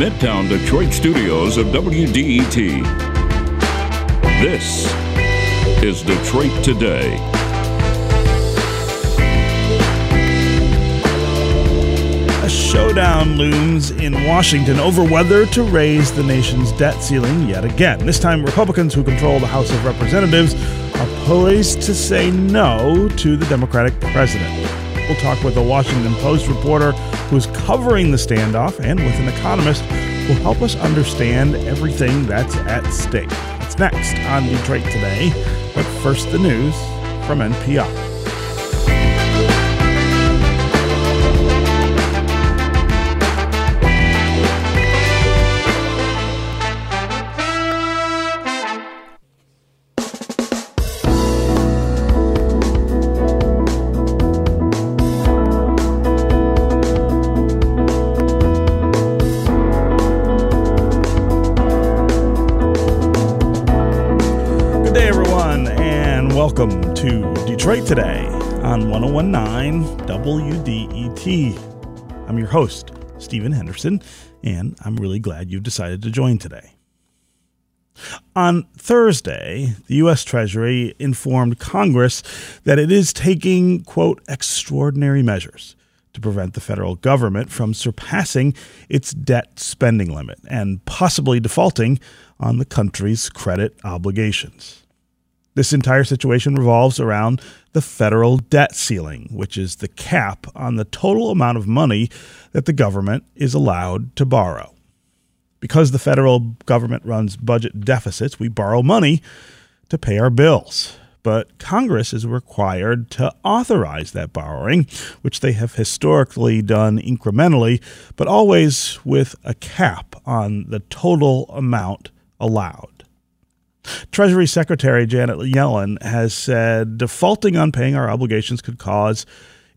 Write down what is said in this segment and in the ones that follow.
Midtown Detroit studios of WDET. This is Detroit Today. A showdown looms in Washington over whether to raise the nation's debt ceiling yet again. This time, Republicans who control the House of Representatives are poised to say no to the Democratic president. We'll talk with a Washington Post reporter who's covering the standoff and with an economist who will help us understand everything that's at stake. That's next on Detroit Today. But first, the news from NPR. Detroit Today on 1019 WDET. I'm your host, Stephen Henderson, and I'm really glad you've decided to join today. On Thursday, the U.S. Treasury informed Congress that it is taking, quote, extraordinary measures to prevent the federal government from surpassing its debt spending limit and possibly defaulting on the country's credit obligations. This entire situation revolves around the federal debt ceiling, which is the cap on the total amount of money that the government is allowed to borrow. Because the federal government runs budget deficits, we borrow money to pay our bills. But Congress is required to authorize that borrowing, which they have historically done incrementally, but always with a cap on the total amount allowed. Treasury Secretary Janet Yellen has said defaulting on paying our obligations could cause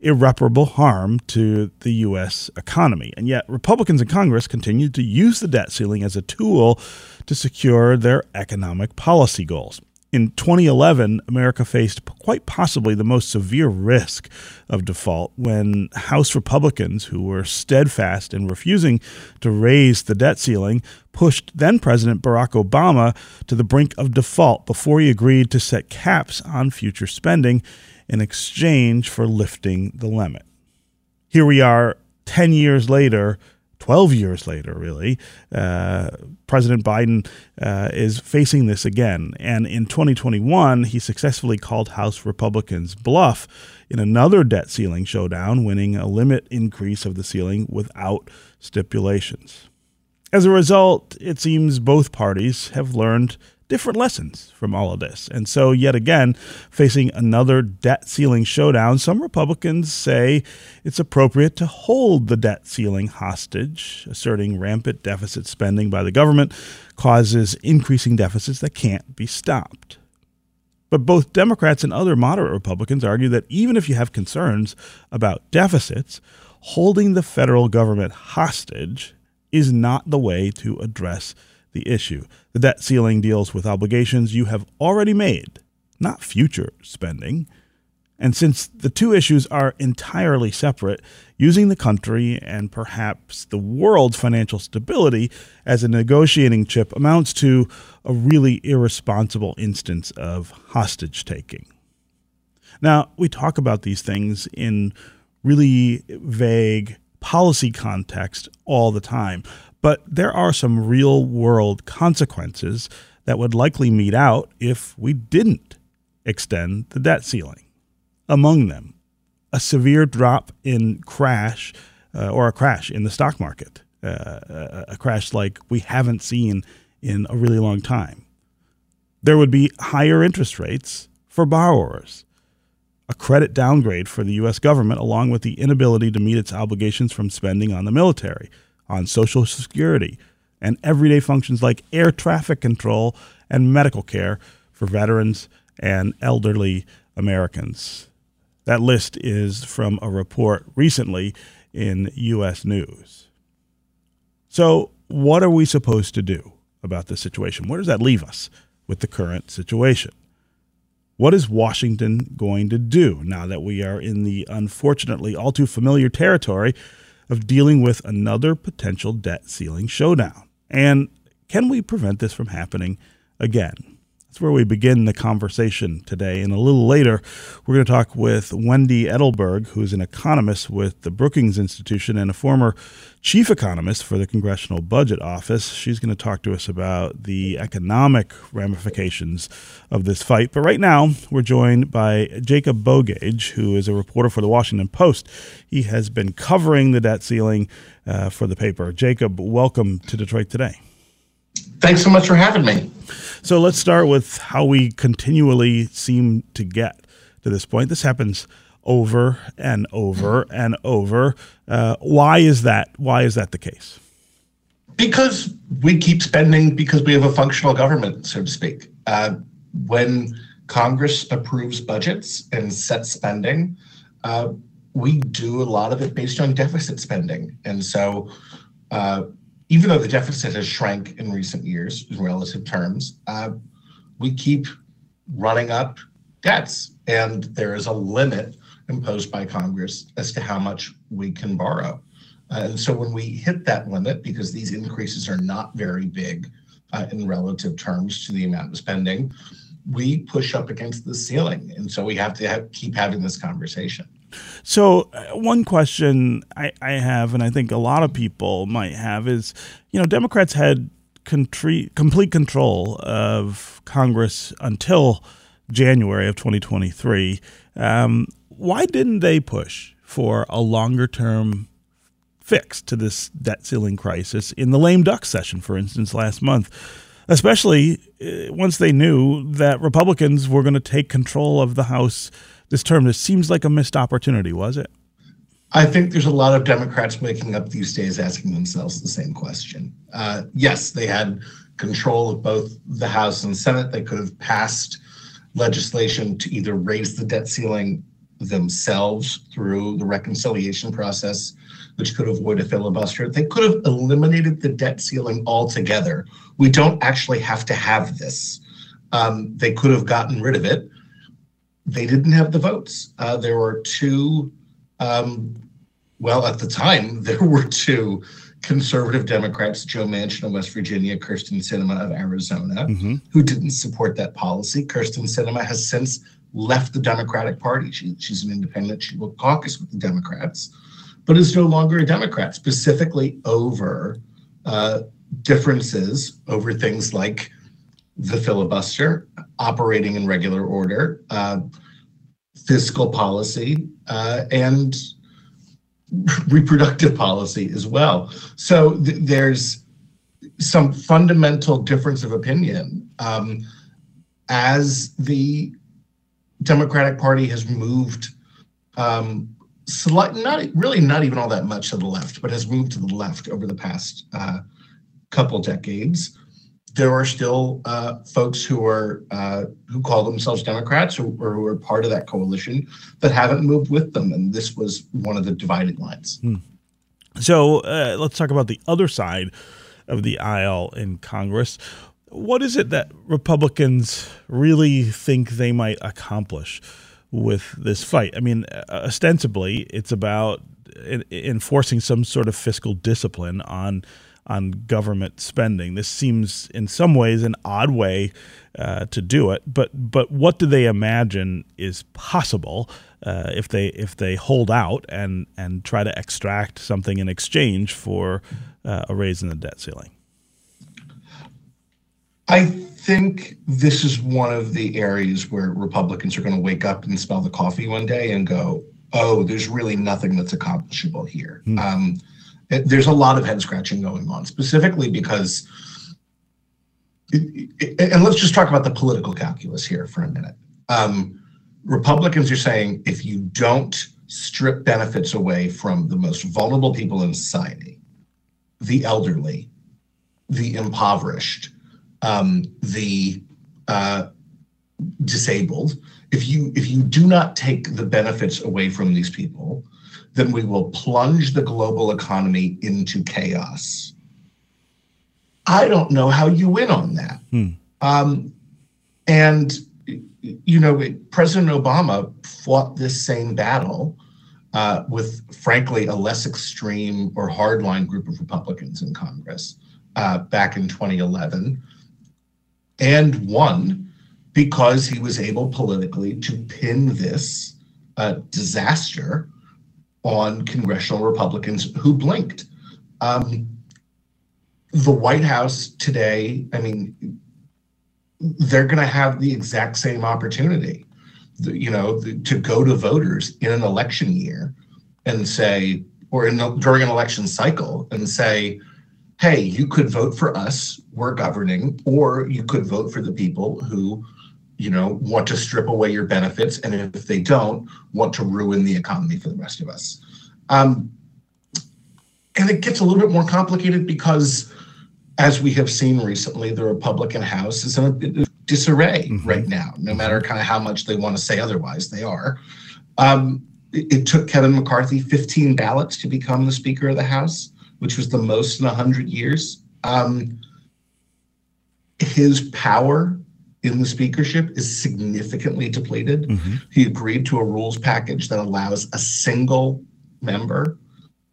irreparable harm to the U.S. economy. And yet, Republicans in Congress continue to use the debt ceiling as a tool to secure their economic policy goals. In 2011, America faced quite possibly the most severe risk of default when House Republicans, who were steadfast in refusing to raise the debt ceiling, pushed then President Barack Obama to the brink of default before he agreed to set caps on future spending in exchange for lifting the limit. Here we are 10 years later 12 years later, really, uh, President Biden uh, is facing this again. And in 2021, he successfully called House Republicans bluff in another debt ceiling showdown, winning a limit increase of the ceiling without stipulations. As a result, it seems both parties have learned different lessons from all of this. And so, yet again, facing another debt ceiling showdown, some Republicans say it's appropriate to hold the debt ceiling hostage, asserting rampant deficit spending by the government causes increasing deficits that can't be stopped. But both Democrats and other moderate Republicans argue that even if you have concerns about deficits, holding the federal government hostage is not the way to address the issue. The debt ceiling deals with obligations you have already made, not future spending. And since the two issues are entirely separate, using the country and perhaps the world's financial stability as a negotiating chip amounts to a really irresponsible instance of hostage taking. Now, we talk about these things in really vague policy context all the time, but there are some real world consequences that would likely mete out if we didn't extend the debt ceiling. Among them, a severe drop in crash uh, or a crash in the stock market, uh, a crash like we haven't seen in a really long time. There would be higher interest rates for borrowers, a credit downgrade for the U.S. government, along with the inability to meet its obligations from spending on the military on Social Security and everyday functions like air traffic control and medical care for veterans and elderly Americans. That list is from a report recently in U.S. News. So, what are we supposed to do about this situation? Where does that leave us with the current situation? What is Washington going to do now that we are in the unfortunately all too familiar territory of dealing with another potential debt ceiling showdown? And can we prevent this from happening again? That's where we begin the conversation today. And a little later, we're going to talk with Wendy Edelberg, who's an economist with the Brookings Institution and a former chief economist for the Congressional Budget Office. She's going to talk to us about the economic ramifications of this fight. But right now, we're joined by Jacob Bogage, who is a reporter for the Washington Post. He has been covering the debt ceiling uh, for the paper. Jacob, welcome to Detroit Today. Thanks so much for having me. So let's start with how we continually seem to get to this point. This happens over and over and over. Uh, why is that? Why is that the case? Because we keep spending because we have a functional government, so to speak. Uh, when Congress approves budgets and sets spending, uh, we do a lot of it based on deficit spending. And so uh, even though the deficit has shrank in recent years in relative terms, uh, we keep running up debts, and there is a limit imposed by Congress as to how much we can borrow. Uh, and so when we hit that limit, because these increases are not very big uh, in relative terms to the amount of spending, we push up against the ceiling. And so we have to have, keep having this conversation. So, uh, one question I, I, have, and I think a lot of people might have, is you know, Democrats had contri- complete control of Congress until January of 2023. Um, why didn't they push for a longer term fix to this debt ceiling crisis in the lame duck session, for instance, last month? Especially uh, once they knew that Republicans were going to take control of the House this term. This seems like a missed opportunity, was it? I think there's a lot of Democrats waking up these days asking themselves the same question. Uh, yes, they had control of both the House and Senate. They could have passed legislation to either raise the debt ceiling themselves through the reconciliation process, which could avoid a filibuster. They could have eliminated the debt ceiling altogether. We don't actually have to have this. Um, they could have gotten rid of it they didn't have the votes. Uh, there were two, um, well, at the time, there were two conservative Democrats, Joe Manchin of West Virginia, Kyrsten Sinema of Arizona, mm-hmm. who didn't support that policy. Kyrsten Sinema has since left the Democratic Party. She, she's an independent. She will caucus with the Democrats, but is no longer a Democrat, specifically over uh, differences over things like the filibuster, operating in regular order, uh, fiscal policy, uh, and reproductive policy as well. So th- there's some fundamental difference of opinion um, as the Democratic Party has moved um, not really not even all that much to the left, but has moved to the left over the past uh, couple decades there are still uh, folks who are uh, who call themselves Democrats or, or, who are part of that coalition that haven't moved with them, and this was one of the dividing lines. Hmm. So uh, let's talk about the other side of the aisle in Congress. What is it that Republicans really think they might accomplish with this fight? I mean, uh, ostensibly, it's about enforcing some sort of fiscal discipline on on government spending. This seems, in some ways, an odd way uh, to do it. But but what do they imagine is possible uh, if they if they hold out and and try to extract something in exchange for uh, a raise in the debt ceiling? I think this is one of the areas where Republicans are going to wake up and smell the coffee one day and go, "Oh, there's really nothing that's accomplishable here." Hmm. Um, there's a lot of head scratching going on, specifically because, and let's just talk about the political calculus here for a minute. Um, Republicans are saying if you don't strip benefits away from the most vulnerable people in society, the elderly, the impoverished, um, the uh, disabled, if you if you do not take the benefits away from these people, then we will plunge the global economy into chaos. I don't know how you win on that. Hmm. Um, and, you know, President Obama fought this same battle uh, with, frankly, a less extreme or hardline group of Republicans in Congress uh, back in 2011, and won because he was able politically to pin this uh, disaster on congressional Republicans who blinked. Um, the White House today, I mean, they're going to have the exact same opportunity, you know, to go to voters in an election year and say, or in during an election cycle and say, hey, you could vote for us, we're governing, or you could vote for the people who, you know, want to strip away your benefits, and if they don't, want to ruin the economy for the rest of us. Um, and it gets a little bit more complicated because as we have seen recently, the Republican House is in a bit of disarray mm-hmm. right now, no matter kind of how much they want to say otherwise, they are. Um, it, it, took Kevin McCarthy 15 ballots to become the Speaker of the House, which was the most in 100 years. Um, his power in the speakership is significantly depleted. Mm-hmm. He agreed to a rules package that allows a single member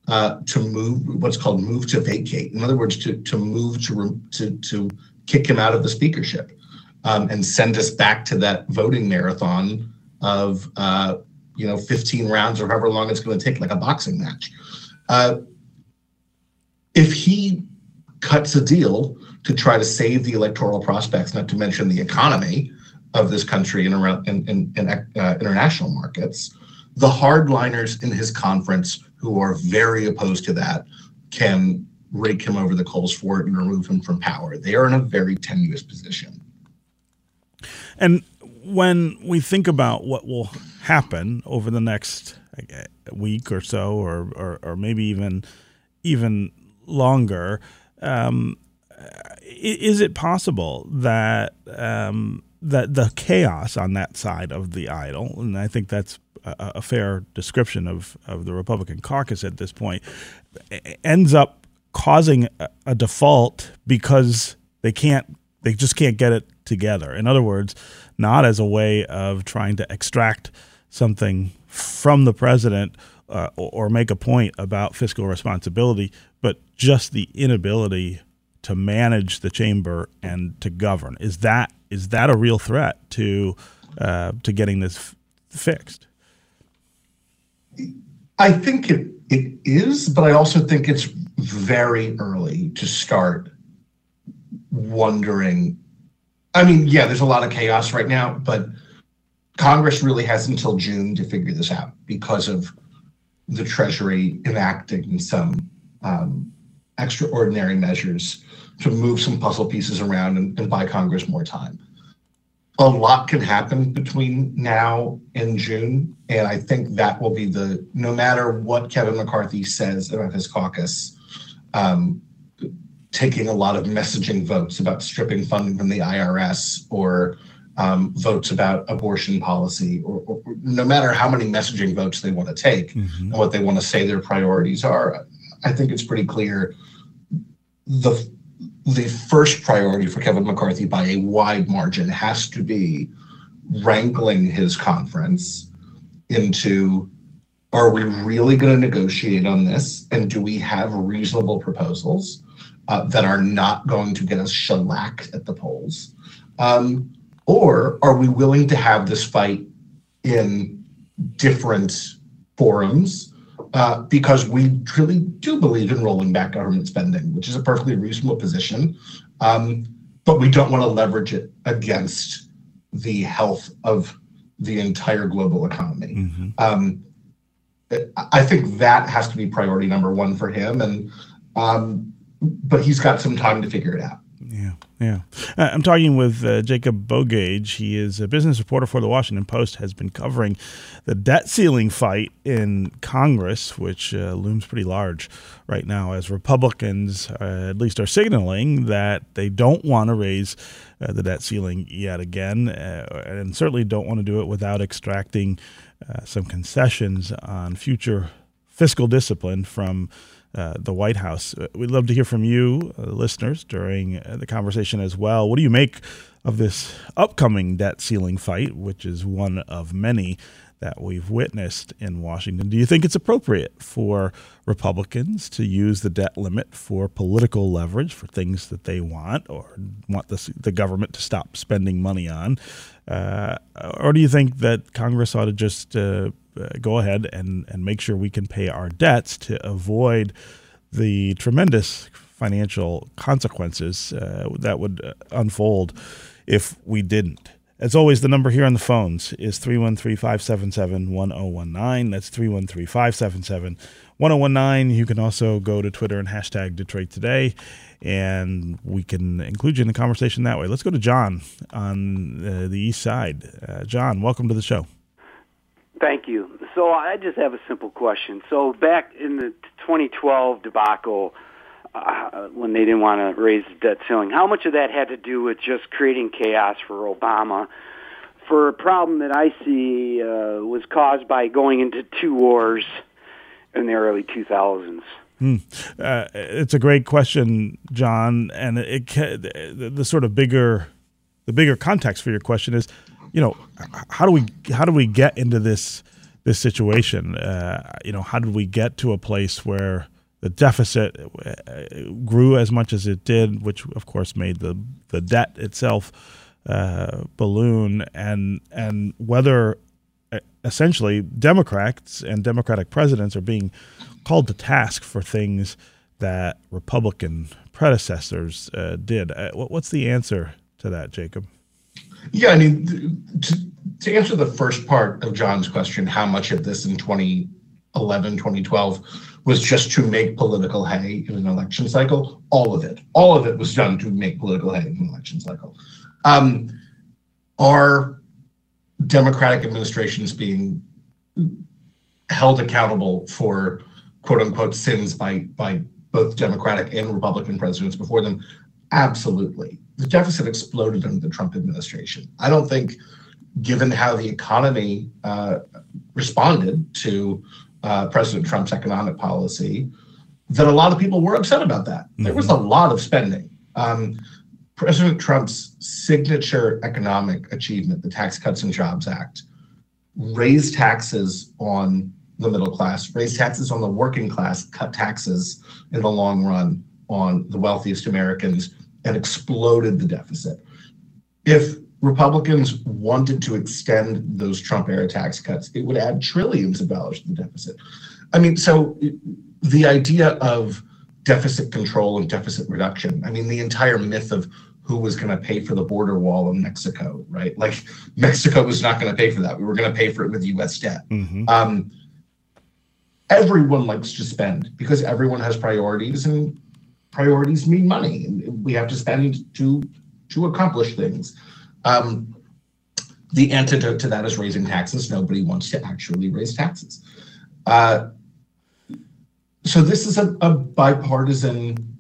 uh, to move what's called move to vacate. In other words, to to move to to to kick him out of the speakership um, and send us back to that voting marathon of uh, you know 15 rounds or however long it's going to take, like a boxing match. Uh, if he cuts a deal to try to save the electoral prospects, not to mention the economy of this country and around in, in, in uh, international markets, the hardliners in his conference who are very opposed to that can rake him over the coals for it and remove him from power. They are in a very tenuous position. And when we think about what will happen over the next week or so, or, or, or maybe even even longer, um, is it possible that um, that the chaos on that side of the aisle, and I think that's a, a fair description of, of the Republican caucus at this point, ends up causing a, a default because they can't they just can't get it together. In other words, not as a way of trying to extract something from the president uh, or, or, make a point about fiscal responsibility, but just the inability to manage the chamber and to govern. Is that is that a real threat to uh, to getting this f- fixed? I think it it is, but I also think it's very early to start wondering. I mean, yeah, there's a lot of chaos right now, but Congress really has until June to figure this out because of the Treasury enacting some um, extraordinary measures to move some puzzle pieces around and, and buy Congress more time a lot can happen between now and June. And I think that will be the no matter what Kevin McCarthy says about his caucus, um, taking a lot of messaging votes about stripping funding from the IRS or um, votes about abortion policy, or, or, no matter how many messaging votes they want to take mm-hmm. and what they want to say their priorities are, I think it's pretty clear the the first priority for Kevin McCarthy by a wide margin has to be wrangling his conference into are we really going to negotiate on this? And do we have reasonable proposals uh, that are not going to get us shellacked at the polls? Um, or are we willing to have this fight in different forums uh, because we really do believe in rolling back government spending, which is a perfectly reasonable position. Um, but we don't want to leverage it against the health of the entire global economy. Mm-hmm. Um, I think that has to be priority number one for him, and um, but he's got some time to figure it out. Yeah. Yeah. Uh, I'm talking with uh, Jacob Bogage. He is a business reporter for the Washington Post, has been covering the debt ceiling fight in Congress, which uh, looms pretty large right now as Republicans uh, at least are signaling that they don't want to raise uh, the debt ceiling yet again, uh, and certainly don't want to do it without extracting some concessions on future fiscal discipline from uh, the White House. Uh, we'd love to hear from you, uh, listeners, during uh, the conversation as well. What do you make of this upcoming debt ceiling fight, which is one of many that we've witnessed in Washington. Do you think it's appropriate for Republicans to use the debt limit for political leverage for things that they want or want the, the government to stop spending money on? Uh, or do you think that Congress ought to just uh, go ahead and, and make sure we can pay our debts to avoid the tremendous financial consequences uh, that would uh, unfold if we didn't? As always, the number here on the phones is 313 577 1019. That's 313 577 1019. You can also go to Twitter and hashtag Detroit Today, and we can include you in the conversation that way. Let's go to John on uh, the east side. Uh, John, welcome to the show. Thank you. So I just have a simple question. So back in the 2012 debacle, uh, when they didn't want to raise the debt ceiling. How much of that had to do with just creating chaos for Obama? For a problem that I see uh, was caused by going into two wars in the early 2000s. Hmm. Uh, it's a great question, John, and it, it the, the sort of bigger the bigger context for your question is, you know, how do we how do we get into this this situation? Uh, you know, how did we get to a place where the deficit uh, grew as much as it did, which of course made the the debt itself uh, balloon, and and whether uh, essentially Democrats and Democratic presidents are being called to task for things that Republican predecessors uh, did. Uh, what's the answer to that, Jacob? Yeah, I mean, to, to answer the first part of John's question, how much of this in 2011, 2012 was just to make political hay in an election cycle. All of it, all of it was done to make political hay in an election cycle. Um, are Democratic administrations being held accountable for quote unquote sins by by both Democratic and Republican presidents before them? Absolutely. The deficit exploded under the Trump administration. I don't think, given how the economy uh, responded to uh, President Trump's economic policy that a lot of people were upset about that. Mm-hmm. There was a lot of spending. Um, President Trump's signature economic achievement, the Tax Cuts and Jobs Act, raised taxes on the middle class, raised taxes on the working class, cut taxes in the long run on the wealthiest Americans, and exploded the deficit. If Republicans wanted to extend those Trump era tax cuts, it would add trillions of dollars to the deficit. I mean, so the idea of deficit control and deficit reduction, I mean, the entire myth of who was going to pay for the border wall in Mexico, right? Like Mexico was not going to pay for that. We were going to pay for it with US debt. Mm-hmm. Um, everyone likes to spend because everyone has priorities and priorities mean money. And we have to spend to to accomplish things. Um, the antidote to that is raising taxes. Nobody wants to actually raise taxes. Uh, so this is a, a bipartisan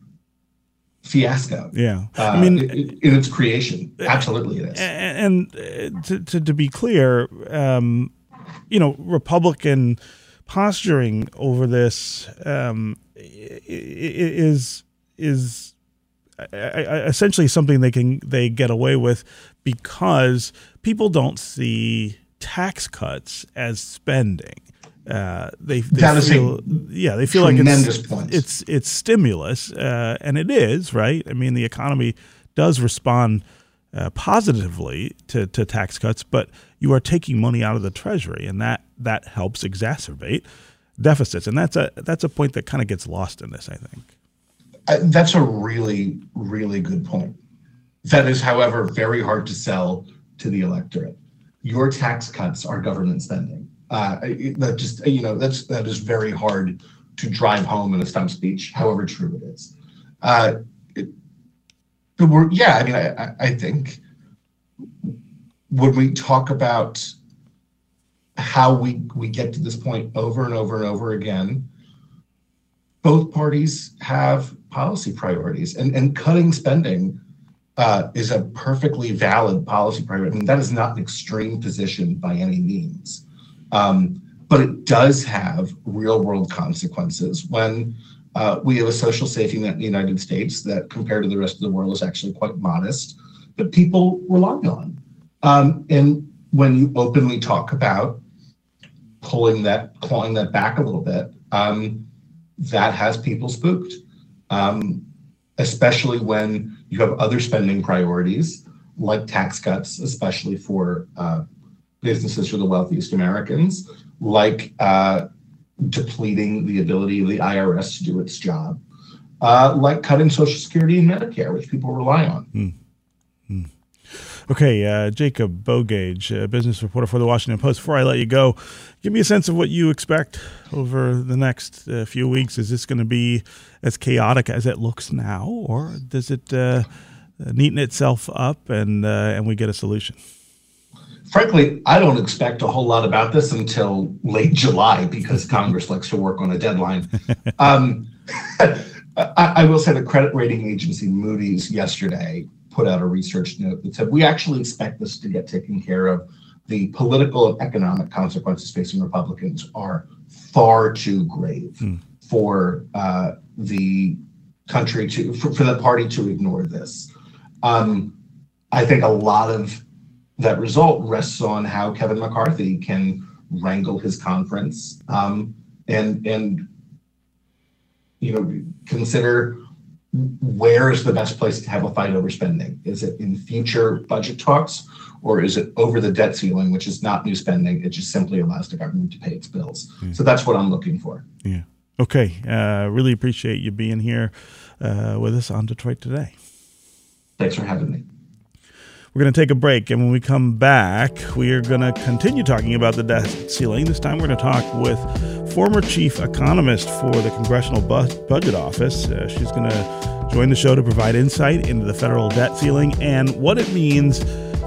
fiasco. Yeah, uh, I mean, in, in, its creation, absolutely it is. And, and to, to, to, be clear, um, you know, Republican posturing over this um, is is essentially something they can they get away with because people don't see tax cuts as spending. Uh, they, they feel, yeah, they feel like it's, it's it's stimulus, uh, and it is right. I mean, the economy does respond uh, positively to, to tax cuts, but you are taking money out of the treasury, and that that helps exacerbate deficits, and that's a that's a point that kind of gets lost in this, I think. Uh, that's a really really good point. That is, however, very hard to sell to the electorate. Your tax cuts are government spending. Uh, that just you know that's that is very hard to drive home in a stump speech, however true it is. Uh, it, yeah, I mean, I, I think when we talk about how we we get to this point over and over and over again, both parties have policy priorities, and and cutting spending uh, is a perfectly valid policy priority. That is not an extreme position by any means. Um, but it does have real world consequences when uh, we have a social safety net in the United States that, compared to the rest of the world, is actually quite modest. that people rely on. Um, and when you openly talk about pulling that, clawing that back a little bit, um, that has people spooked, um, especially when you have other spending priorities like tax cuts, especially for uh, businesses for the wealthiest Americans, like uh, depleting the ability of the IRS to do its job, uh, like cutting Social Security and Medicare, which people rely on. Mm. Okay, uh, Jacob Bogage, uh, business reporter for the Washington Post. Before I let you go, give me a sense of what you expect over the next uh, few weeks. Is this going to be as chaotic as it looks now, or does it uh, neaten itself up and uh, and we get a solution? Frankly, I don't expect a whole lot about this until late July because Congress likes to work on a deadline. Um, I, I will say the credit rating agency Moody's yesterday put out a research note that said we actually expect this to get taken care of. The political and economic consequences facing Republicans are far too grave mm. for uh, the country to for, for, the party to ignore this. Um, I think a lot of that result rests on how Kevin McCarthy can wrangle his conference um, and and you know consider where is the best place to have a fight over spending? Is it in future budget talks or is it over the debt ceiling, which is not new spending? It just simply allows the government to pay its bills. Yeah. So that's what I'm looking for. Yeah. Okay. Uh, really appreciate you being here uh, with us on Detroit Today. Thanks for having me. We're going to take a break, and when we come back, we are going to continue talking about the debt ceiling. This time, we're going to talk with former chief economist for the Congressional Bu- Budget Office. Uh, she's going to join the show to provide insight into the federal debt ceiling and what it means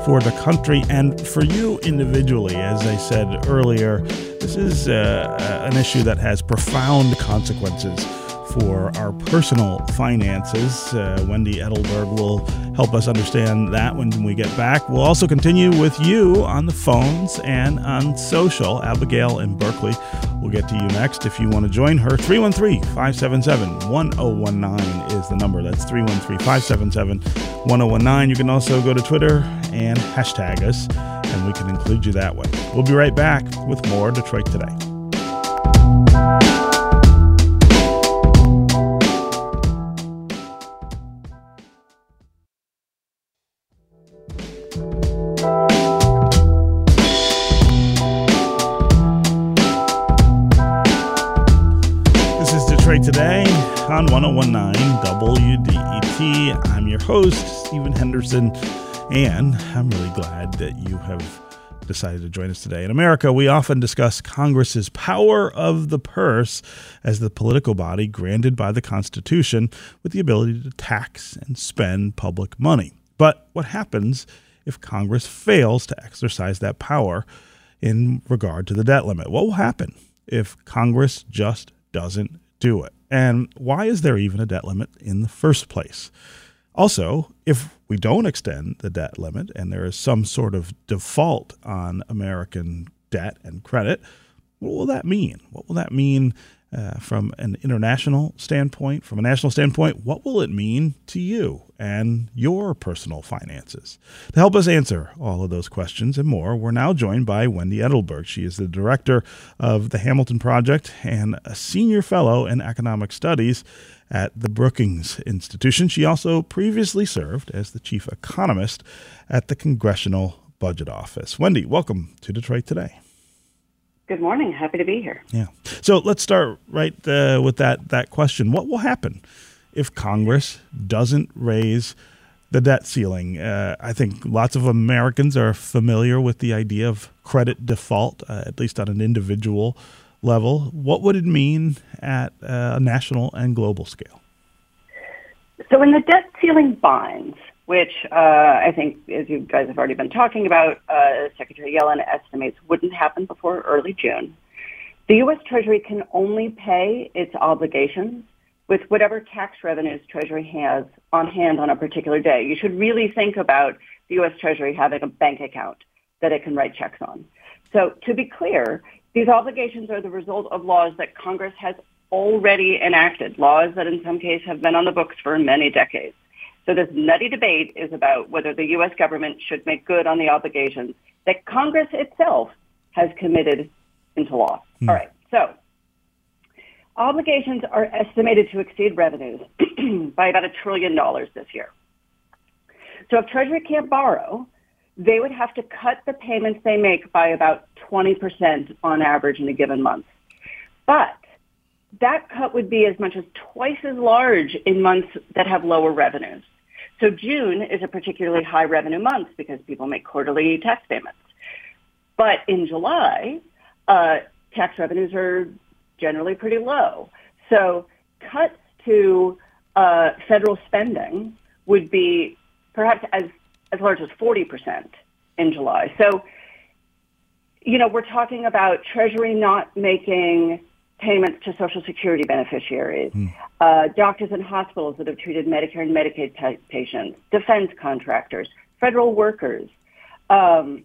for the country and for you individually. As I said earlier, this is uh, an issue that has profound consequences for our personal finances. Uh, Wendy Edelberg will help us understand that when we get back. We'll also continue with you on the phones and on social. Abigail in Berkley will get to you next. If you want to join her, 313 577 1019 is the number. That's 313 577 1019. You can also go to Twitter and hashtag us, and we can include you that way. We'll be right back with more Detroit Today. Today on 1019 WDET. I'm your host, Stephen Henderson, and I'm really glad that you have decided to join us today. In America, we often discuss Congress's power of the purse as the political body granted by the Constitution with the ability to tax and spend public money. But what happens if Congress fails to exercise that power in regard to the debt limit? What will happen if Congress just doesn't do it? And why is there even a debt limit in the first place? Also, if we don't extend the debt limit and there is some sort of default on American debt and credit, what will that mean? What will that mean uh, from an international standpoint, from a national standpoint, what will it mean to you and your personal finances? To help us answer all of those questions and more, we're now joined by Wendy Edelberg. She is the director of the Hamilton Project and a senior fellow in economic studies at the Brookings Institution. She also previously served as the chief economist at the Congressional Budget Office. Wendy, welcome to Detroit Today. Good morning. Happy to be here. Yeah. So let's start right uh, with that that question. What will happen if Congress doesn't raise the debt ceiling? Uh, I think lots of Americans are familiar with the idea of credit default, uh, at least on an individual level. What would it mean at a national and global scale? So, when the debt ceiling binds, which uh, I think, as you guys have already been talking about, uh, Secretary Yellen estimates wouldn't happen before early June. The U.S. Treasury can only pay its obligations with whatever tax revenues Treasury has on hand on a particular day. You should really think about the U.S. Treasury having a bank account that it can write checks on. So to be clear, these obligations are the result of laws that Congress has already enacted, laws that in some cases have been on the books for many decades. So this nutty debate is about whether the U.S. government should make good on the obligations that Congress itself has committed into law. Hmm. All right. So obligations are estimated to exceed revenues by about a trillion dollars this year. So if Treasury can't borrow, they would have to cut the payments they make by about 20% on average in a given month. But that cut would be as much as twice as large in months that have lower revenues. So June is a particularly high revenue month because people make quarterly tax payments. But in July, uh, tax revenues are generally pretty low. So cuts to uh, federal spending would be perhaps as, as large as 40% in July. So, you know, we're talking about Treasury not making payments to Social Security beneficiaries, mm. uh, doctors and hospitals that have treated Medicare and Medicaid patients, defense contractors, federal workers. Um,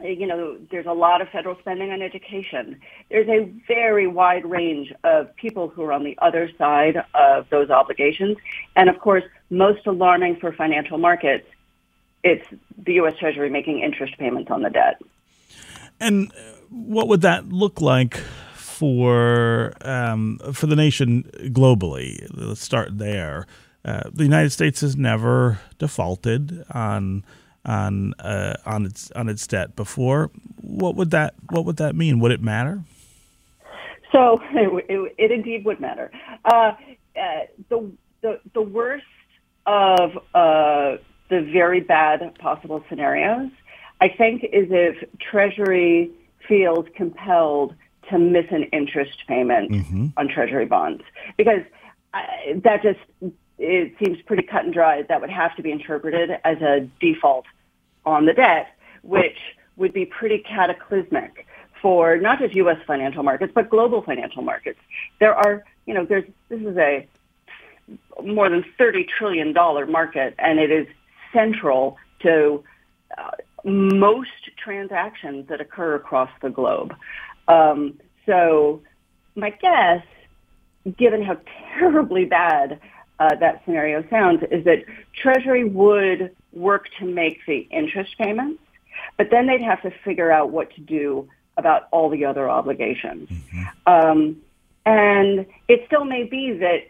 you know, there's a lot of federal spending on education. There's a very wide range of people who are on the other side of those obligations. And of course, most alarming for financial markets, it's the U.S. Treasury making interest payments on the debt. And what would that look like for um, for the nation globally? Let's start there. Uh, the United States has never defaulted on on uh, on its on its debt before. What would that What would that mean? Would it matter? So it, it, it indeed would matter. Uh, uh, the, the the worst of uh, the very bad possible scenarios, I think, is if Treasury feels compelled to miss an interest payment mm-hmm. on Treasury bonds because uh, that just it seems pretty cut and dry. That would have to be interpreted as a default on the debt, which would be pretty cataclysmic for not just U.S. financial markets, but global financial markets. There are, you know, there's, this is a more than $30 trillion market, and it is central to uh, most transactions that occur across the globe. Um, so my guess, given how terribly bad uh, that scenario sounds, is that Treasury would work to make the interest payments, but then they'd have to figure out what to do about all the other obligations. Mm-hmm. Um, and it still may be that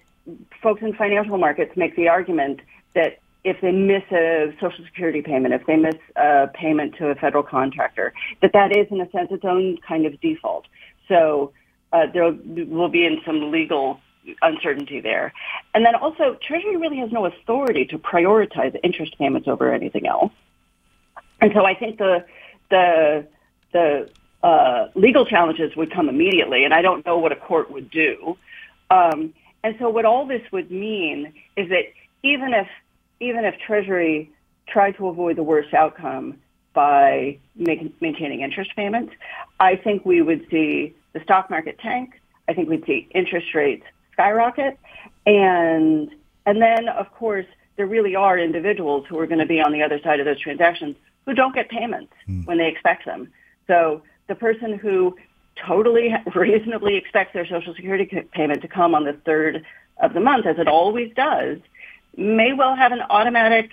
folks in financial markets make the argument that if they miss a social security payment, if they miss a payment to a federal contractor, that that is in a sense its own kind of default. So uh, there will be in some legal uncertainty there. And then also, Treasury really has no authority to prioritize interest payments over anything else. And so I think the the the uh, legal challenges would come immediately, and I don't know what a court would do. Um, and so what all this would mean is that even if even if Treasury tried to avoid the worst outcome by make, maintaining interest payments, I think we would see the stock market tank. I think we'd see interest rates skyrocket. And, and then, of course, there really are individuals who are going to be on the other side of those transactions who don't get payments mm. when they expect them. So the person who totally reasonably expects their Social Security payment to come on the third of the month, as it always does, may well have an automatic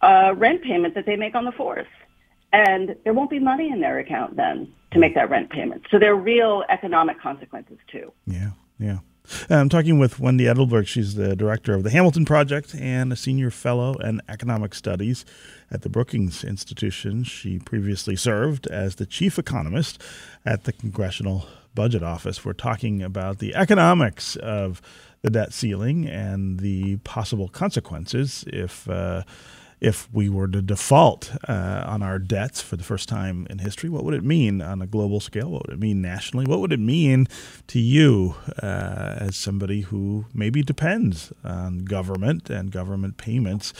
uh, rent payment that they make on the fourth. And there won't be money in their account then to make that rent payment. So there are real economic consequences too. Yeah, yeah. I'm talking with Wendy Edelberg. She's the director of the Hamilton Project and a senior fellow in economic studies at the Brookings Institution. She previously served as the chief economist at the Congressional Budget Office. We're talking about the economics of the debt ceiling and the possible consequences if. Uh, if we were to default uh, on our debts for the first time in history, what would it mean on a global scale? What would it mean nationally? What would it mean to you uh, as somebody who maybe depends on government and government payments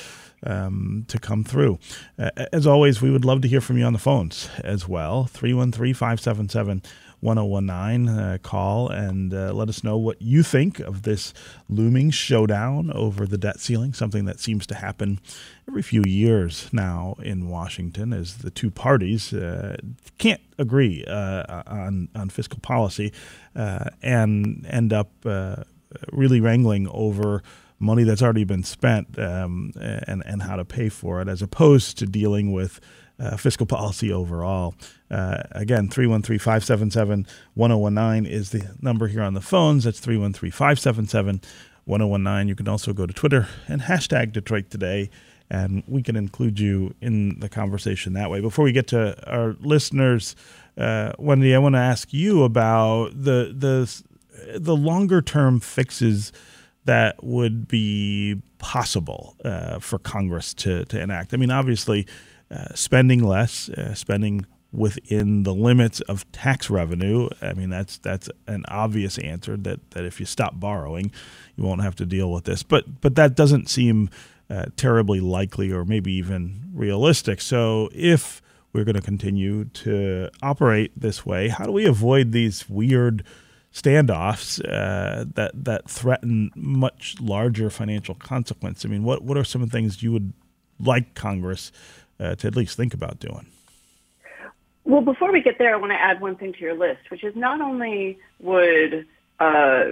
um, to come through? Uh, as always, we would love to hear from you on the phones as well 313 577 1019. Uh, call and uh, let us know what you think of this looming showdown over the debt ceiling, something that seems to happen every few years now in Washington as the two parties uh, can't agree uh, on, on fiscal policy uh, and end up uh, really wrangling over money that's already been spent um, and and how to pay for it, as opposed to dealing with uh, fiscal policy overall. Uh, again, 313 577 1019 is the number here on the phones. That's 313 577 1019. You can also go to Twitter and hashtag Detroit Today, and we can include you in the conversation that way. Before we get to our listeners, uh, Wendy, I want to ask you about the the the longer term fixes that would be possible uh, for Congress to to enact. I mean, obviously, uh, spending less, uh, spending within the limits of tax revenue. I mean, that's that's an obvious answer that, that if you stop borrowing, you won't have to deal with this. But but that doesn't seem uh, terribly likely or maybe even realistic. So if we're going to continue to operate this way, how do we avoid these weird standoffs uh, that that threaten much larger financial consequence? I mean, what what are some of the things you would like Congress uh, to at least think about doing? Well, before we get there, I want to add one thing to your list, which is not only would uh,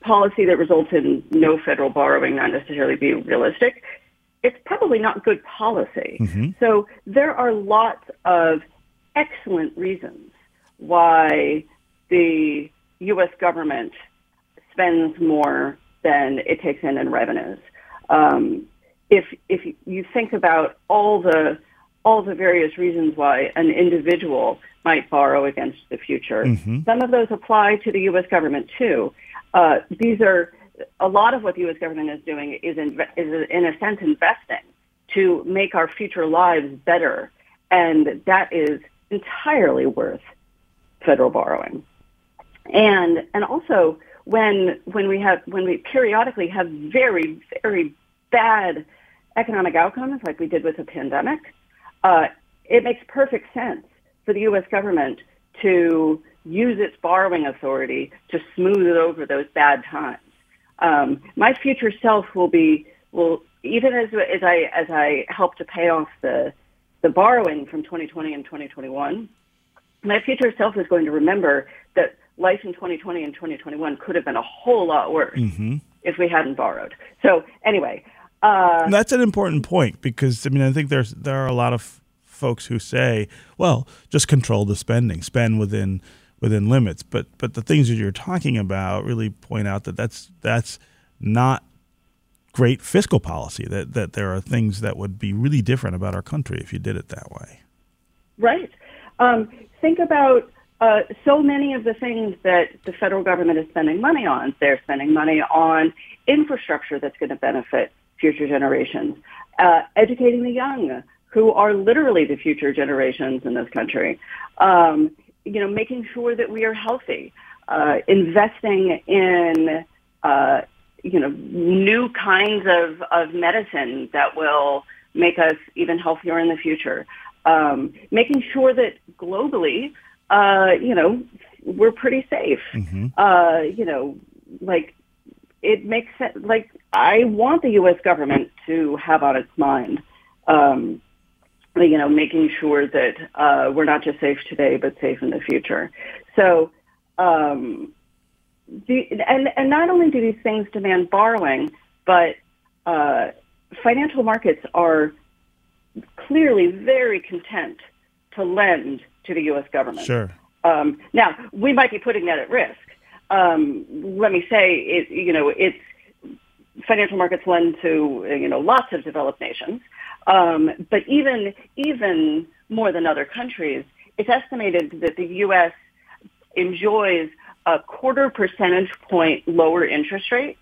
policy that results in no federal borrowing not necessarily be realistic, it's probably not good policy. Mm-hmm. So there are lots of excellent reasons why the U.S. government spends more than it takes in in revenues. Um, if if you think about all the all the various reasons why an individual might borrow against the future, mm-hmm. some of those apply to the U.S. government too. Uh, these are a lot of what the U.S. government is doing is in, is in a sense investing to make our future lives better, and that is entirely worth federal borrowing. And and also when when we have when we periodically have very very bad economic outcomes, like we did with the pandemic, uh, it makes perfect sense for the U.S. government to use its borrowing authority to smooth over those bad times. Um, my future self will be will even as as I as I help to pay off the the borrowing from 2020 and 2021. My future self is going to remember that life in 2020 and 2021 could have been a whole lot worse mm-hmm. if we hadn't borrowed. So anyway, uh, that's an important point because I mean I think there's there are a lot of folks who say, well, just control the spending, spend within within limits. But but the things that you're talking about really point out that that's that's not great fiscal policy. That that there are things that would be really different about our country if you did it that way. Right. Um, think about uh, so many of the things that the federal government is spending money on. They're spending money on infrastructure that's going to benefit future generations, uh, educating the young who are literally the future generations in this country, um, you know, making sure that we are healthy, uh, investing in, uh, you know, new kinds of, of medicine that will make us even healthier in the future, um, making sure that globally, uh, you know, we're pretty safe. Mm-hmm. Uh, you know, like it makes sense. Like I want the U.S. government to have on its mind, um, you know, making sure that uh, we're not just safe today, but safe in the future. So, um, the, and and not only do these things demand borrowing, but uh, financial markets are clearly very content to lend to the U.S. government. Sure. Um, now, we might be putting that at risk um, let me say, it, you know, it's financial markets lend to you know lots of developed nations, um, but even even more than other countries, it's estimated that the U.S. enjoys a quarter percentage point lower interest rate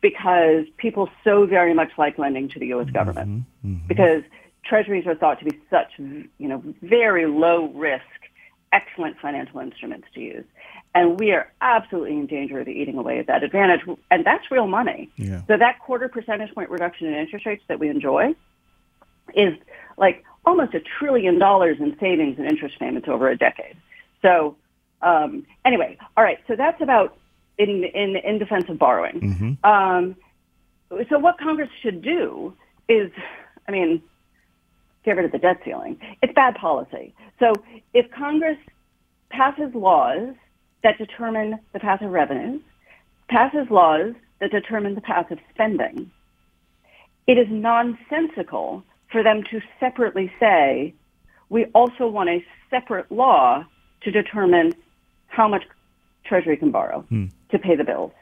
because people so very much like lending to the U.S. Mm-hmm, government mm-hmm. because treasuries are thought to be such you know very low risk, excellent financial instruments to use. And we are absolutely in danger of eating away at that advantage. And that's real money. Yeah. So that quarter percentage point reduction in interest rates that we enjoy is like almost a trillion dollars in savings and interest payments over a decade. So um, anyway, all right. So that's about in in, in defense of borrowing. Mm-hmm. Um, so what Congress should do is, I mean, get rid of the debt ceiling. It's bad policy. So if Congress passes laws that determine the path of revenues, passes laws that determine the path of spending. It is nonsensical for them to separately say, we also want a separate law to determine how much Treasury can borrow hmm. to pay the bills.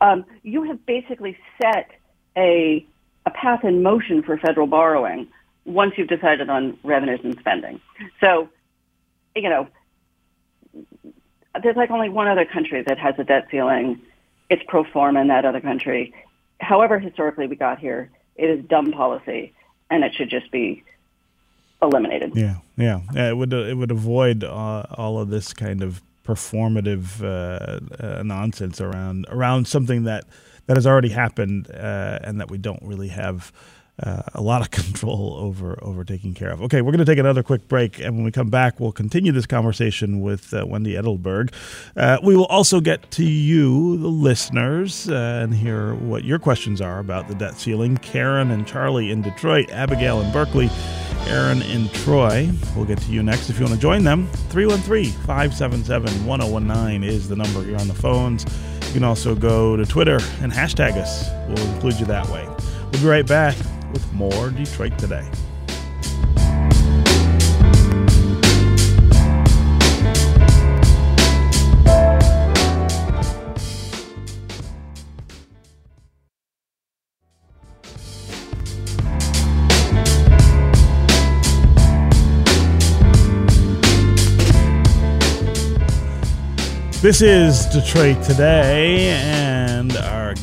Um, you have basically set a, a path in motion for federal borrowing once you've decided on revenues and spending. So, you know, there's like only one other country that has a debt ceiling. It's pro forma in that other country. However, historically we got here, it is dumb policy, and it should just be eliminated. Yeah, yeah, yeah it would it would avoid uh, all of this kind of performative uh, uh, nonsense around around something that that has already happened uh, and that we don't really have uh, a lot of control over over taking care of. Okay, we're going to take another quick break, and when we come back, we'll continue this conversation with uh, Wendy Edelberg. Uh, we will also get to you, the listeners, uh, and hear what your questions are about the debt ceiling. Karen and Charlie in Detroit, Abigail in Berkley. Aaron in Troy. We'll get to you next if you want to join them. 313 577 1019 is the number here on the phones. You can also go to Twitter and hashtag us. We'll include you that way. We'll be right back with more Detroit Today. This is Detroit Today,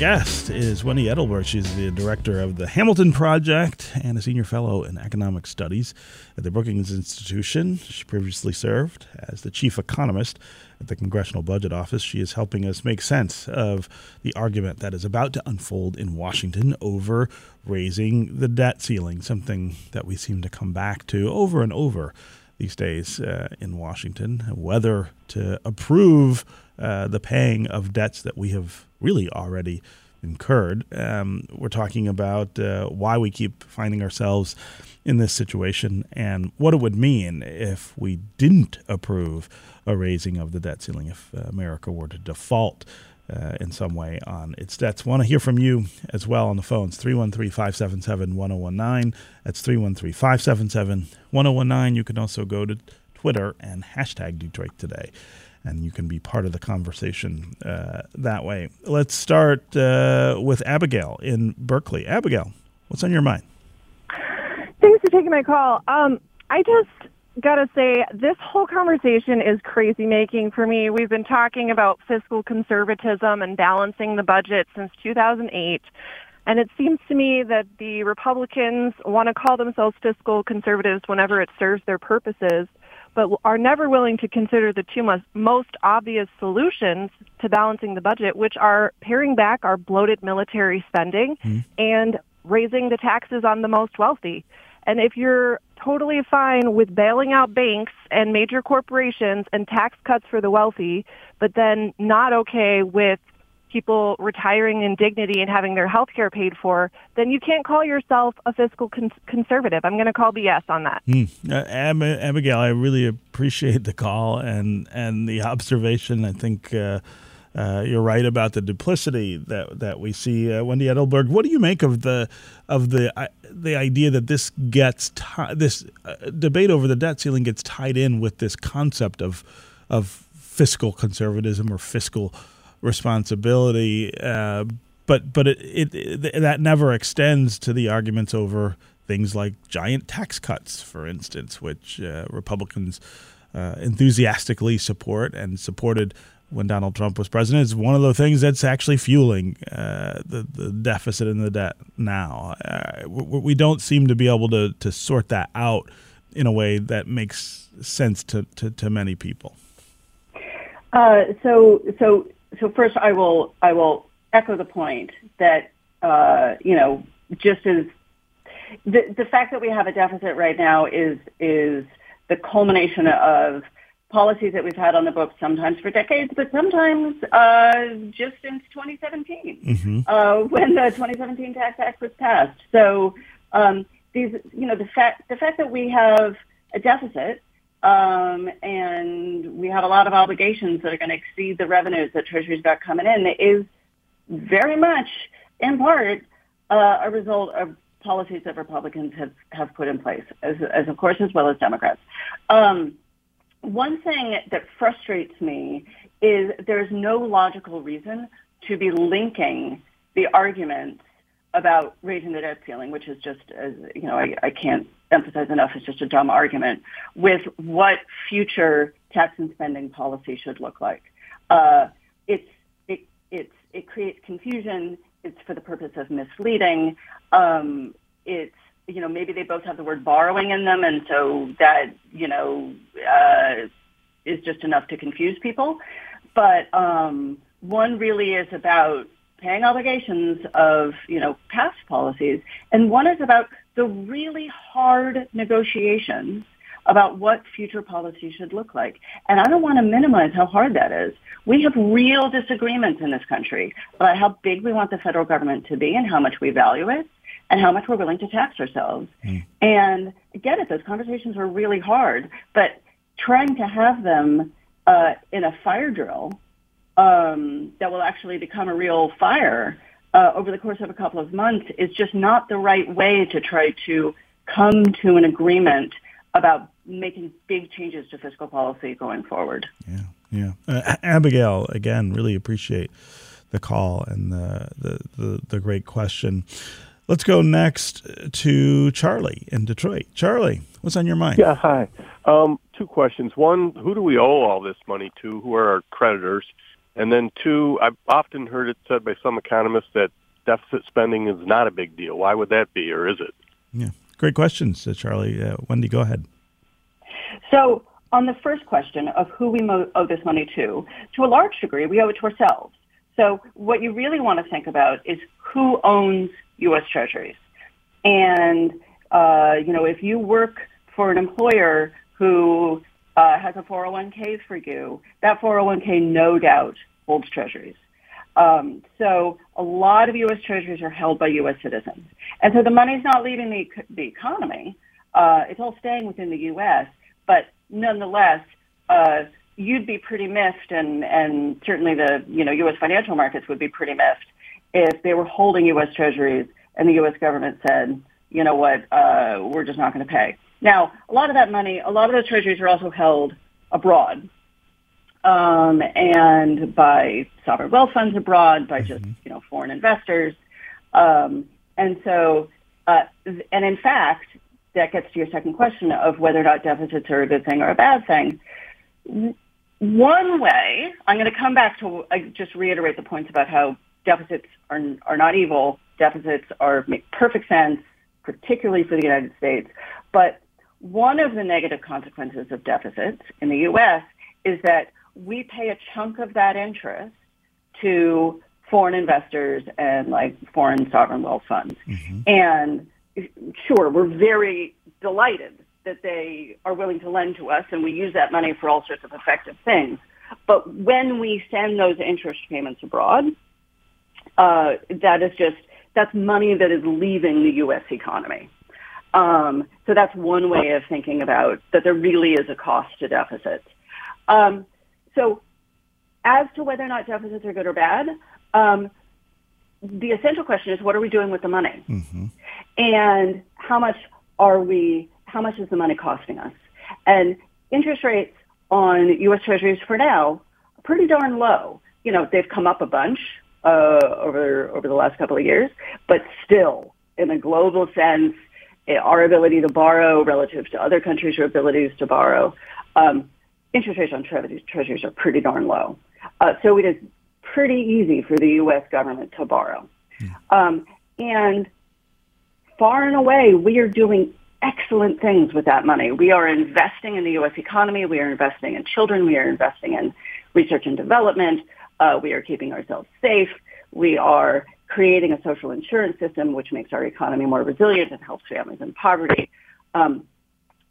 guest is Wendy Edelberg. She's the director of the Hamilton Project and a senior fellow in economic studies at the Brookings Institution. She previously served as the chief economist at the Congressional Budget Office. She is helping us make sense of the argument that is about to unfold in Washington over raising the debt ceiling, something that we seem to come back to over and over these days uh, in Washington, whether to approve uh, the paying of debts that we have really already incurred. Um, we're talking about uh, why we keep finding ourselves in this situation and what it would mean if we didn't approve a raising of the debt ceiling if uh, America were to default uh, in some way on its debts. Want to hear from you as well on the phones 313 577 1019. That's 313 577 1019. You can also go to Twitter and hashtag Detroit Today, and you can be part of the conversation uh, that way. Let's start uh, with Abigail in Berkley. Abigail, what's on your mind? Thanks for taking my call. Um, I just gotta say, this whole conversation is crazy making for me. We've been talking about fiscal conservatism and balancing the budget since 2008. And it seems to me that the Republicans want to call themselves fiscal conservatives whenever it serves their purposes, but are never willing to consider the two most, most obvious solutions to balancing the budget, which are paring back our bloated military spending mm-hmm. and raising the taxes on the most wealthy. And if you're totally fine with bailing out banks and major corporations and tax cuts for the wealthy, but then not okay with people retiring in dignity and having their health care paid for, then you can't call yourself a fiscal cons- conservative. I'm going to call BS on that. Mm. Uh, Ab- Abigail, I really appreciate the call and, and the observation. I think uh, uh, you're right about the duplicity that that we see. Uh, Wendy Edelberg, what do you make of the of the uh, the idea that this gets t- this uh, debate over the debt ceiling gets tied in with this concept of of fiscal conservatism or fiscal responsibility, uh, but but it, it, it, that never extends to the arguments over things like giant tax cuts, for instance, which uh, Republicans. enthusiastically support and supported when Donald Trump was president It's one of the things that's actually fueling uh, the, the deficit and the debt now. Uh, we don't seem to be able to, to sort that out in a way that makes sense to, to, to many people. Uh, so, so, so first, I will I will echo the point that uh, you know just as the the fact that we have a deficit right now is is the culmination of policies that we've had on the books sometimes for decades, but sometimes uh, just since 2017 mm-hmm. uh, when the 2017 Tax Act was passed. So um, these, you know, the fact the fact that we have a deficit um, and we have a lot of obligations that are going to exceed the revenues that Treasury's got coming in is very much, in part, uh, a result of policies that Republicans have, have put in place, as, as of course, as well as Democrats. Um, one thing that frustrates me is there's no logical reason to be linking the arguments about raising the debt ceiling, which is just, as you know, I, I can't emphasize enough, it's just a dumb argument, with what future tax and spending policy should look like. Uh, it's, it, it's, it creates confusion. It's for the purpose of misleading. Um, it's, you know, maybe they both have the word borrowing in them, and so that, you know, uh, is just enough to confuse people. But um, one really is about paying obligations of, you know, past policies, and one is about the really hard negotiations about what future policy should look like. And I don't want to minimize how hard that is. We have real disagreements in this country about how big we want the federal government to be and how much we value it and how much we're willing to tax ourselves. Mm. And get it, those conversations are really hard, but trying to have them uh, in a fire drill um, that will actually become a real fire uh, over the course of a couple of months is just not the right way to try to come to an agreement about making big changes to fiscal policy going forward. Yeah, yeah. Uh, Abigail, again, really appreciate the call and the, the, the, the great question. Let's go next to Charlie in Detroit. Charlie, what's on your mind? Yeah, hi. Um, two questions. One, who do we owe all this money to? Who are our creditors? And then two, I've often heard it said by some economists that deficit spending is not a big deal. Why would that be, or is it? Yeah, great questions, uh, Charlie. Uh, Wendy, go ahead. So, on the first question of who we mo- owe this money to, to a large degree, we owe it to ourselves. So, what you really want to think about is who owns U.S. Treasuries. And, uh, you know, if you work for an employer who uh, has a 401k for you, that 401k no doubt holds treasuries. Um, so a lot of U.S. treasuries are held by U.S. citizens. And so the money's not leaving the, the economy. Uh, it's all staying within the U.S. But nonetheless, uh, you'd be pretty miffed, and, and certainly the you know U.S. financial markets would be pretty miffed if they were holding U.S. treasuries and the U.S. government said, you know what, uh, we're just not going to pay. Now, a lot of that money, a lot of those treasuries are also held abroad, um, and by sovereign wealth funds abroad, by just mm-hmm. you know foreign investors, um, and so, uh, and in fact, that gets to your second question of whether or not deficits are a good thing or a bad thing. One way, I'm going to come back to uh, just reiterate the points about how deficits are are not evil. Deficits are make perfect sense, particularly for the United States. But one of the negative consequences of deficits in the U.S. is that we pay a chunk of that interest to foreign investors and like foreign sovereign wealth funds. Mm-hmm. And sure, we're very delighted that they are willing to lend to us and we use that money for all sorts of effective things. But when we send those interest payments abroad, uh, that is just, that's money that is leaving the U.S. economy. Um, so that's one way of thinking about that there really is a cost to deficits. Um, so as to whether or not deficits are good or bad, um, the essential question is what are we doing with the money? Mm-hmm. And how much are we, how much is the money costing us? And interest rates on U.S. Treasuries for now are pretty darn low. You know, they've come up a bunch uh, over over the last couple of years, but still, in a global sense, our ability to borrow relative to other countries' abilities to borrow, um, interest rates on treasuries, treasuries are pretty darn low. Uh, so it is pretty easy for the U.S. government to borrow. Mm. Um, and far and away, we are doing excellent things with that money. We are investing in the U.S. economy. We are investing in children. We are investing in research and development. Uh, we are keeping ourselves safe. We are creating a social insurance system which makes our economy more resilient and helps families in poverty. Um,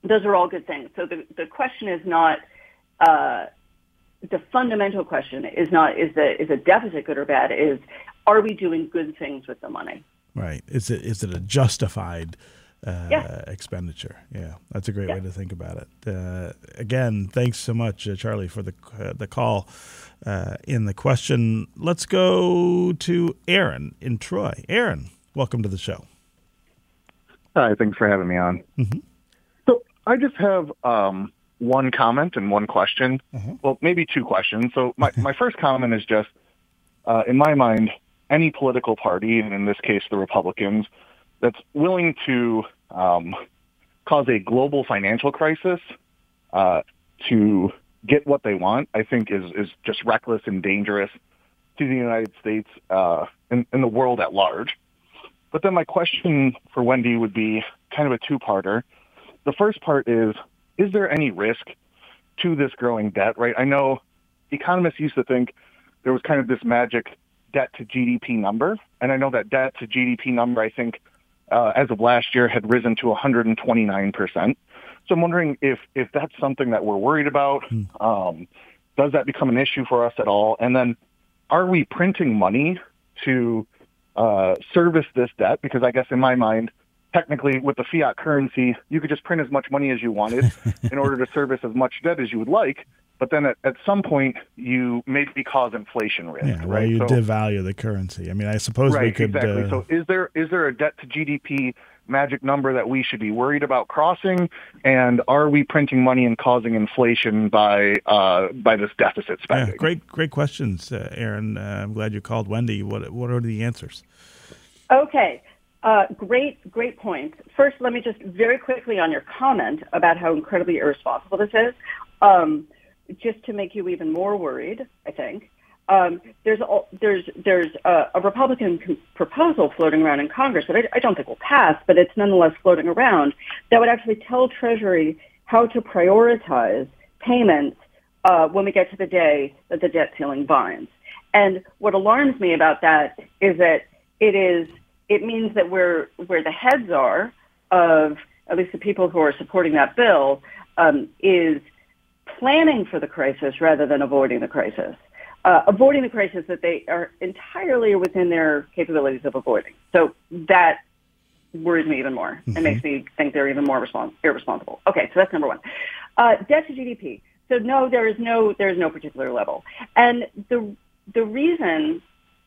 those are all good things. So the, the question is not, uh, the fundamental question is not, is the, is a deficit good or bad? Is, are we doing good things with the money? Right. Is it, is it a justified uh, Yeah. expenditure. Yeah, that's a great Yeah. way to think about it. Uh, again, thanks so much, uh, Charlie, for the uh, the call uh, in the question. Let's go to Aaron in Troy. Aaron, welcome to the show. Hi, thanks for having me on. Mhm. So I just have um, one comment and one question. Mhm. Well, maybe two questions. So my, my first comment is just, uh, in my mind, any political party, and in this case the Republicans, that's willing to um, cause a global financial crisis uh, to get what they want, I think is, is just reckless and dangerous to the United States uh, and, the world at large. But then my question for Wendy would be kind of a two-parter. The first part is, is there any risk to this growing debt, right? I know economists used to think there was kind of this magic debt to GDP number. And I know that debt to GDP number, I think, uh, as of last year had risen to 129%. So I'm wondering if, if that's something that we're worried about. Um, does that become an issue for us at all? And then are we printing money to uh, service this debt? Because I guess in my mind, technically with the fiat currency, you could just print as much money as you wanted in order to service as much debt as you would like. But then at, at some point, you maybe cause inflation risk, Yeah, where right? you So- devalue the currency. I mean, I suppose we could. exactly. uh, so is there is there a debt to GDP magic number that we should be worried about crossing? And are we printing money and causing inflation by uh, by this deficit yeah, spending? great, great questions, uh, Aaron. Uh, I'm glad you called Wendy. What What are the answers? Okay. Uh, great, great points. First, let me just very quickly on your comment about how incredibly irresponsible this is, um, just to make you even more worried, I think. Um, there's a, there's there's a, a Republican c- proposal floating around in Congress that I, I don't think will pass, but it's nonetheless floating around that would actually tell Treasury how to prioritize payments uh, when we get to the day that the debt ceiling binds. And what alarms me about that is that it is it means that where where the heads are of at least the people who are supporting that bill um, is planning for the crisis rather than avoiding the crisis. Uh, avoiding the crisis that they are entirely within their capabilities of avoiding. So that worries me even more. It makes me think they're even more respons- irresponsible. Okay, so that's number one. Uh, debt to GDP. So no, there is no there is no particular level, and the the reason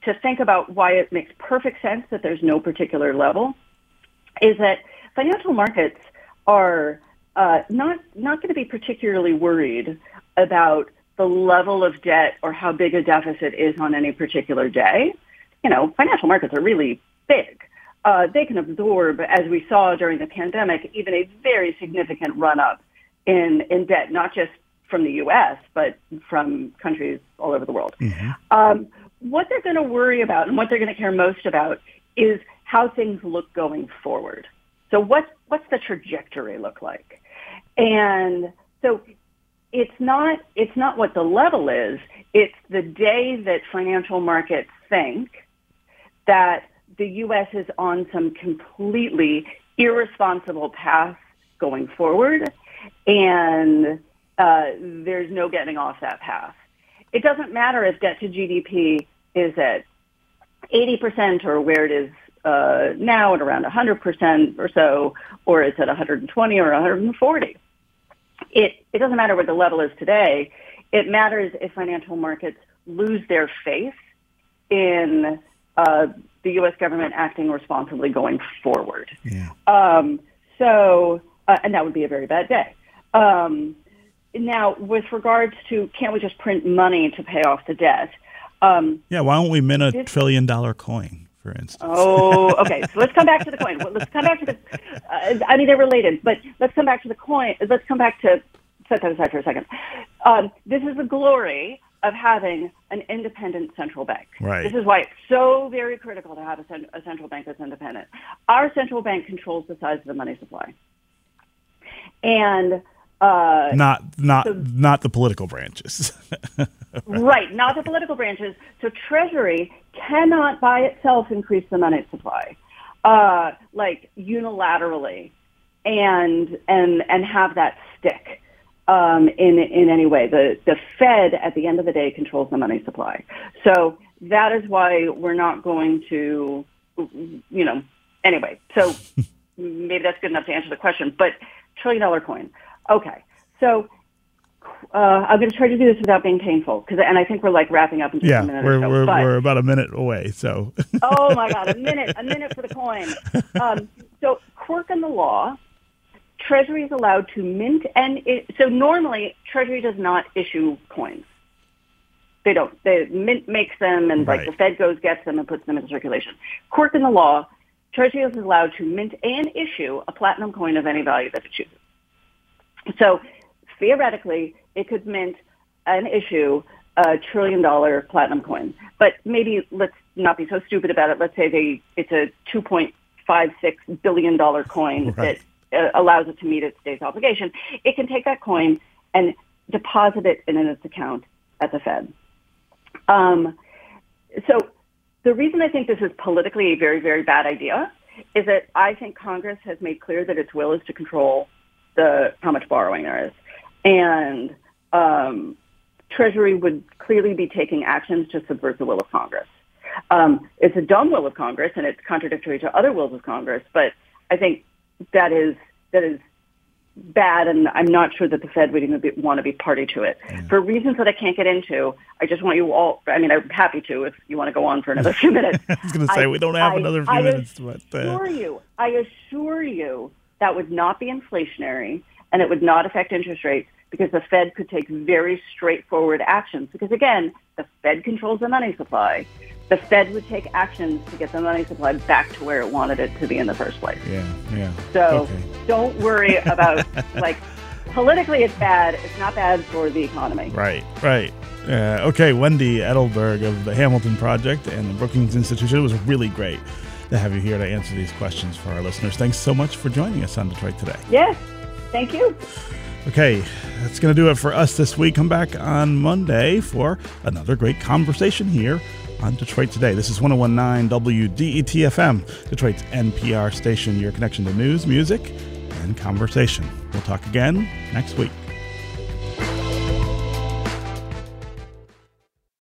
to think about why it makes perfect sense that there's no particular level is that financial markets are uh, not not going to be particularly worried about the level of debt or how big a deficit is on any particular day. You know, financial markets are really big. Uh, they can absorb, as we saw during the pandemic, even a very significant run up in in debt, not just from the U.S. but from countries all over the world. Um, what they're going to worry about and what they're going to care most about is how things look going forward. So what what's the trajectory look like? And so it's not it's not what the level is. It's the day that financial markets think that the U.S. is on some completely irresponsible path going forward, and uh, there's no getting off that path. It doesn't matter if debt to GDP is at 80% or where it is uh, now at around 100% or so, or it's at 120 or 140. It, it doesn't matter what the level is today. It matters if financial markets lose their faith in uh, the U.S. government acting responsibly going forward. Yeah. Um, so, uh, and that would be a very bad day. Um, now, with regards to can't we just print money to pay off the debt? Um, Yeah. Why don't we mint a This- trillion dollar coin, for instance? oh, okay. So let's come back to the coin. Well, Let's come back to the. Uh, I mean, they're related, but let's come back to the coin. Let's come back to set that aside for a second. Um, this is the glory of having an independent central bank. Right. This is why it's so very critical to have a, cent- a central bank that's independent. Our central bank controls the size of the money supply, and uh, Not not so- not the political branches. Right, not the political branches. So Treasury cannot by itself increase the money supply, uh, like unilaterally, and and and have that stick um, in in any way. The the Fed at the end of the day controls the money supply. So that is why we're not going to, you know. Anyway, so maybe that's good enough to answer the question. But trillion dollar coin. Okay, so uh, I'm going to try to do this without being painful, because and I think we're like wrapping up in just yeah, a minute we're so. we're, but, we're about a minute away. So oh my God, a minute, a minute for the coin. Um, so quirk in the law. Treasury is allowed to mint and i- so normally Treasury does not issue coins. They don't. The mint makes them, and like the Fed goes gets them and puts them into circulation. Quirk in the law: Treasury is allowed to mint and issue a platinum coin of any value that it chooses. So theoretically, it could mint and issue a trillion dollar platinum coin. But maybe let's not be so stupid about it. Let's say they it's a two point five six billion dollar coin Right. that uh, allows it to meet its state's obligation. It can take that coin and deposit it in its account at the Fed. Um, so the reason I think this is politically a very, very bad idea is that I think Congress has made clear that its will is to control the how much borrowing there is, and um, Treasury would clearly be taking actions to subvert the will of Congress. Um, it's a dumb will of Congress, and it's contradictory to other wills of Congress. But I think that is that is bad, and I'm not sure that the Fed would even be, want to be party to it for reasons that I can't get into. I just want you all. I mean, I'm happy to if you want to go on for another few minutes. I was going to say I- we don't have I- another few I minutes, but uh, assure you, I assure you, that would not be inflationary, and it would not affect interest rates because the Fed could take very straightforward actions. Because again, the Fed controls the money supply. The Fed would take actions to get the money supply back to where it wanted it to be in the first place. yeah, yeah. So Okay. don't worry about like politically it's bad. It's not bad for the economy. Right, right. Uh, okay, Wendy Edelberg of the Hamilton Project and the Brookings Institution. It was really great to have you here to answer these questions for our listeners. Thanks so much for joining us on Detroit Today. Yes. Thank you. Okay, that's going to do it for us this week. Come back on Monday for another great conversation here on Detroit Today. This is 1019 WDET FM, Detroit's NPR station, your connection to news, music, and conversation. We'll talk again next week.